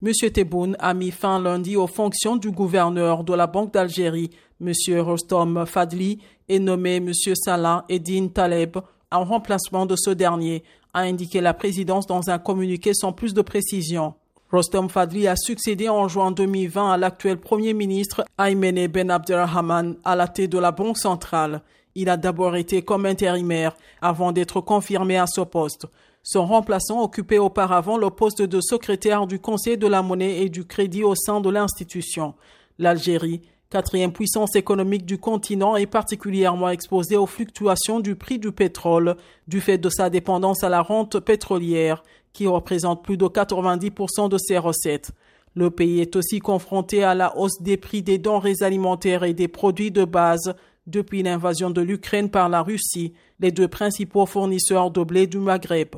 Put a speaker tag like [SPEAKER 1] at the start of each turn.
[SPEAKER 1] M. Tebboune a mis fin lundi aux fonctions du gouverneur de la Banque d'Algérie. M. Rostom Fadli est nommé M. Salah Eddin Taleb en remplacement de ce dernier, a indiqué la présidence dans un communiqué sans plus de précision. Rostom Fadli a succédé en juin 2020 à l'actuel Premier ministre Aymene Ben Abdelrahman à la tête de la Banque centrale. Il a d'abord été comme intérimaire avant d'être confirmé à ce poste. Son remplaçant occupait auparavant le poste de secrétaire du Conseil de la monnaie et du crédit au sein de l'institution. L'Algérie, quatrième puissance économique du continent, est particulièrement exposée aux fluctuations du prix du pétrole du fait de sa dépendance à la rente pétrolière, qui représente plus de 90% de ses recettes. Le pays est aussi confronté à la hausse des prix des denrées alimentaires et des produits de base depuis l'invasion de l'Ukraine par la Russie, les deux principaux fournisseurs de blé du Maghreb.